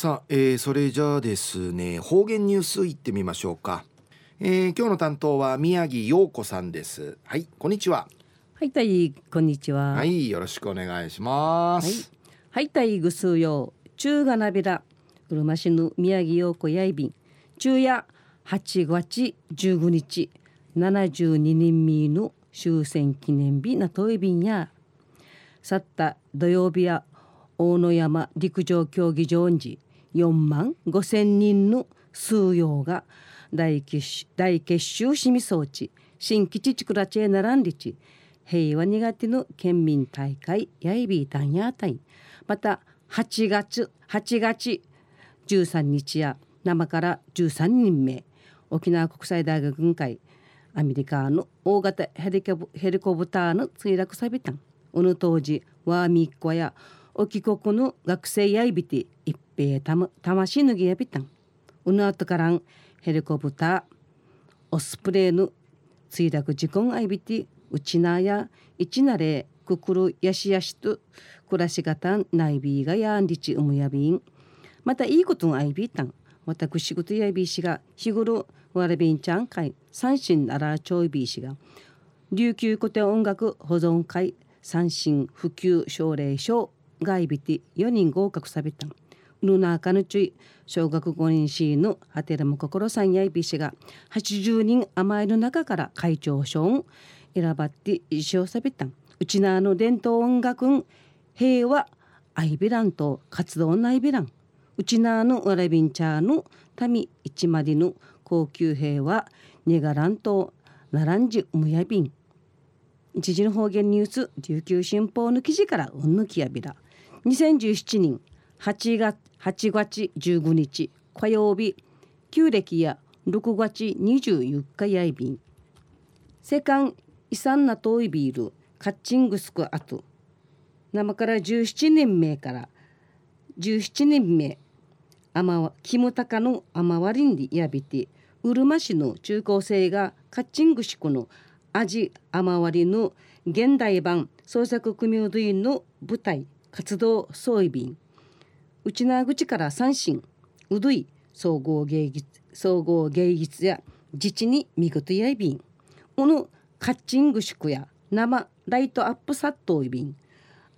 さあ、えー、それじゃあですね方言ニュースいってみましょうか、えー、今日の担当は宮城陽子さんです。はいこんにちは。はいたいこんにちは。はいよろしくお願いします。はい。たいぐすうよ中がなびら。うるま市の宮城陽子やいびん。昼夜8月15日72人目の終戦記念日なといびんや。去った土曜日や大野山陸上競技場に4万5千人の数用が大結大結集市民装置新基地地区らチェナランリチ平和苦手の県民大会やいびいたんやたいまた8月8月13日や生から13人目。沖縄国際大学軍会アメリカの大型ヘリコプターの墜落さびたんうぬ当時ワーミッコや沖国の学生やいびて一平たま魂脱ぎやびたんうぬあとからんヘリコプターオスプレーの墜落事故あいびてうちなやいちなれくくるやしやしと暮らしがたんないびがやんりちうむやびんまたいいことがあいびたん私事やびしが日頃わらびんちゃん会三振ならちょいびしが琉球古典音楽保存会三振普及奨励賞外ビティ4人合格さびたんルナーカヌチュイ小学5年生のハテラム心さんやいびしが80人甘いの中から会長賞を選ばって一生さびたん。うちなの伝統音楽ん平和アイビランと活動のアイビランうちなのわらびんちゃの民一までの高級兵はねがらんとならんじむやびん一時の方言ニュース琉球新報の記事からうんぬきやびら。2017年8月 ,8 月15日火曜日旧暦や6月24日やいびん。世界遺産な遠いビールカッチングスクアト。生から17年目から17年目天キムタカの雨割りにやびてうるま市の中高生がカッチングシクの味雨割りの現代版創作組踊りの舞台活動総意便内縄口から三振。うどい総合芸術。総合芸術や自治に見事やいびん。このカッチング宿や生ライトアップサットいびん。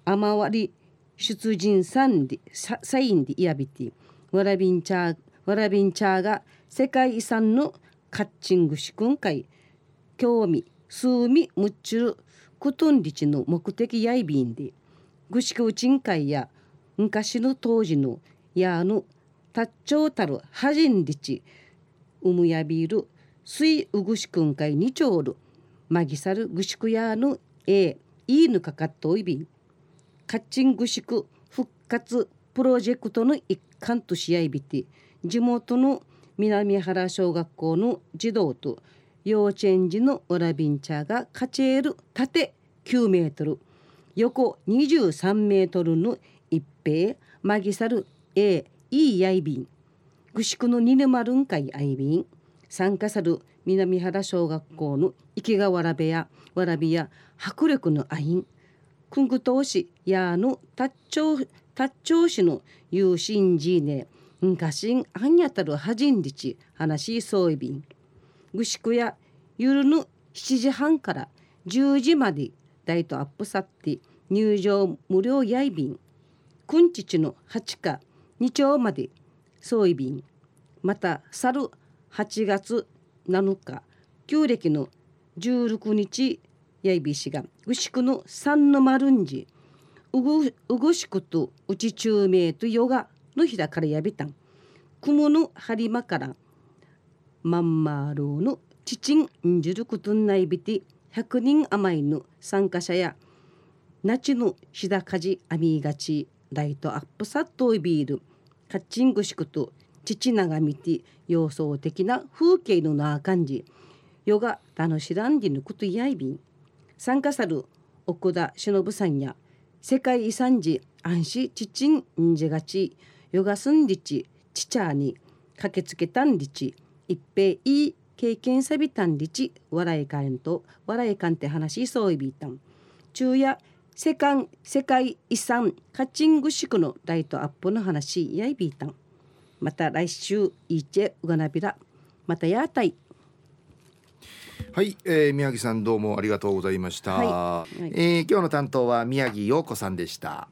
雨割り出陣サンディサインでいやびてわらびんチャーわらびんチャーが世界遺産のカッチング宿訓会。興味数味むっちゅるクトンリチの目的やいびんで。ぐしくうちんかいや昔の当時のやのたっちょうたるはじんりちうむやびる水うぐしくんかいにちょうるまぎさるぐしくやのえいいぬかかっといびん。カッチンぐしく復活プロジェクトの一環とし合いびて地元の南原小学校の児童と幼稚園児のオラビンチャーがカチェール縦9メートル横23メートルの一平マギサル A いいやいびんぐしくのニネマルンカイアイビン参加さる南原小学校の池川わらべやわらびや迫力のアインくんぐとうしやのたっちょうたっちょうしの有心じねんかしんあんやたるはじんりち話しそういびんぐしくや夜の7時半から10時までライトアップさって入場無料やいびん。くんちちの8日2丁までそういびん。また去る8月7日旧暦の16日やいびしが牛久の三の丸んじうぐうぐしくとうち中名とヨガの日だからやびたん。雲の張り間からまんまるのちちんんじることんないびて100人余りの参加者や那智のしだかじあみがち。ライトアップサットイビールカッチングシクと父長見て様相的な風景のなあ感じヨガ楽しらんじぬことやいびん。参加さる奥田忍さんや世界遺産時安心ちちんんじがち。ヨガすんりちちちゃに。駆けつけたんりち。一平いい経験さびたんりち。笑いかんと笑いかんって話そういびいたん。昼夜世界世界遺産カッチングシクのライトアップの話やいびいたん。また来週いちうがなびら。またやたい。はい、えー、宮城さんどうもありがとうございました、はい。はい。えー今日の担当は宮城陽子さんでした